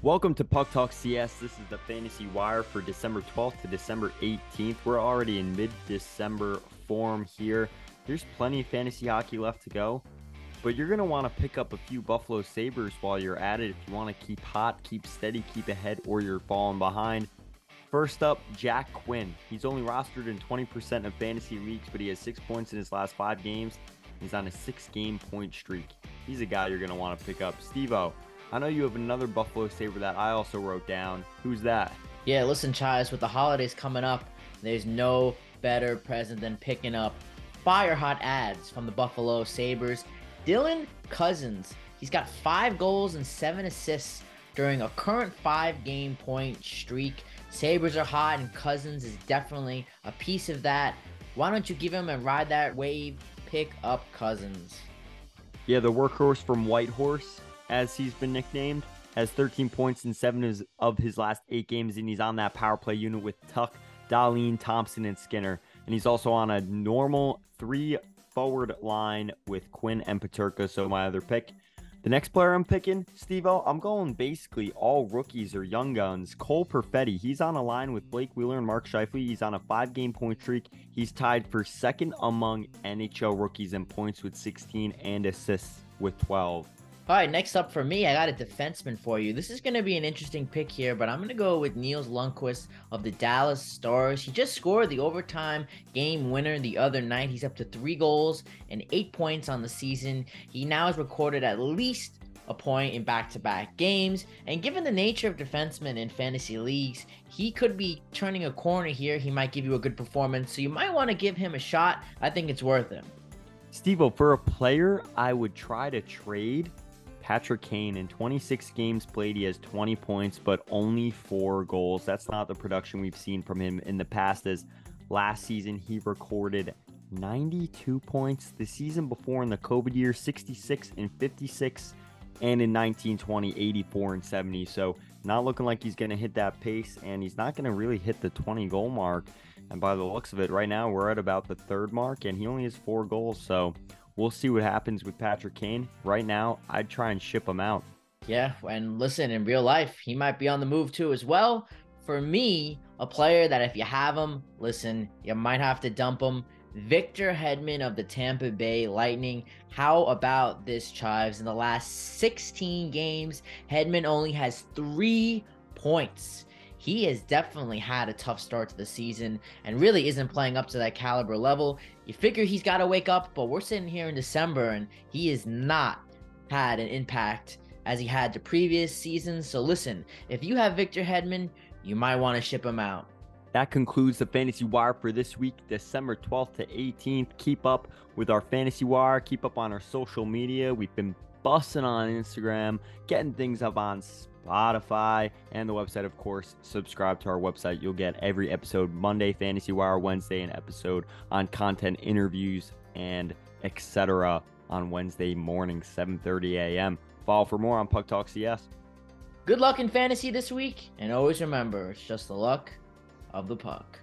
Welcome to Puck Talk CS. This is the Fantasy Wire for December 12th to December 18th. We're already in mid December form here. There's plenty of fantasy hockey left to go, but you're going to want to pick up a few Buffalo Sabres while you're at it if you want to keep hot, keep steady, keep ahead, or you're falling behind. First up, Jack Quinn. He's only rostered in 20% of fantasy leagues, but he has six points in his last five games. He's on a six game point streak. He's a guy you're going to want to pick up. Stevo, I know you have another Buffalo Sabre that I also wrote down. Who's that? Yeah, listen, Chaz, with the holidays coming up, there's no better present than picking up fire hot adds from the Buffalo Sabres. Dylan Cozens, he's got five goals and seven assists during a current five game point streak. Sabres are hot, and Cozens is definitely a piece of that. Why don't you give him and ride that wave? Pick up Cozens. Yeah, the workhorse from Whitehorse, as he's been nicknamed, has 13 points in seven of his last eight games, and he's on that power play unit with Tuch, Dahlin, Thompson, and Skinner. And he's also on a normal three forward line with Quinn and Peterka, so my other pick. The next player I'm picking, Steve I'm going basically all rookies or young guns. Cole Perfetti, he's on a line with Blake Wheeler and Mark Scheifele. He's on a five game point streak. He's tied for second among NHL rookies in points with 16 and assists with 12. All right, next up for me, I got a defenseman for you. This is going to be an interesting pick here, but I'm going to go with Nils Lundkvist of the Dallas Stars. He just scored the overtime game winner the other night. He's up to three goals and eight points on the season. He now has recorded at least a point in back-to-back games. And given the nature of defensemen in fantasy leagues, he could be turning a corner here. He might give you a good performance, so you might want to give him a shot. I think it's worth it. Steve, for a player I would try to trade Patrick Kane in 26 games played, he has 20 points, but only four goals. That's not the production we've seen from him in the past. As last season, he recorded 92 points. The season before in the COVID year, 66 and 56. And in 1920, 84 and 70. So, not looking like he's going to hit that pace, and he's not going to really hit the 20 goal mark. And by the looks of it, right now we're at about the third mark, and he only has four goals. So, We'll see what happens with Patrick Kane. Right now, I'd try and ship him out. Yeah, and listen, in real life, he might be on the move too as well. For me, a player that if you have him, listen, you might have to dump him. Victor Hedman of the Tampa Bay Lightning. How about this, Chives? In the last 16 games, Hedman only has three points he has definitely had a tough start to the season and really isn't playing up to that caliber level. You figure he's got to wake up, but we're sitting here in December and he has not had an impact as he had the previous season. So listen, if you have Victor Hedman, you might want to ship him out. That concludes the Fantasy Wire for this week, December 12th to 18th. Keep up with our Fantasy Wire. Keep up on our social media. We've been busting on Instagram, getting things up on Spotify, and the website, of course. Subscribe to our website. You'll get every episode Monday, Fantasy Wire, Wednesday, an episode on content interviews and etc. on Wednesday morning, 7:30 a.m. Follow for more on Puck Talk CS. Good luck in fantasy this week, and always remember, it's just the luck of the puck.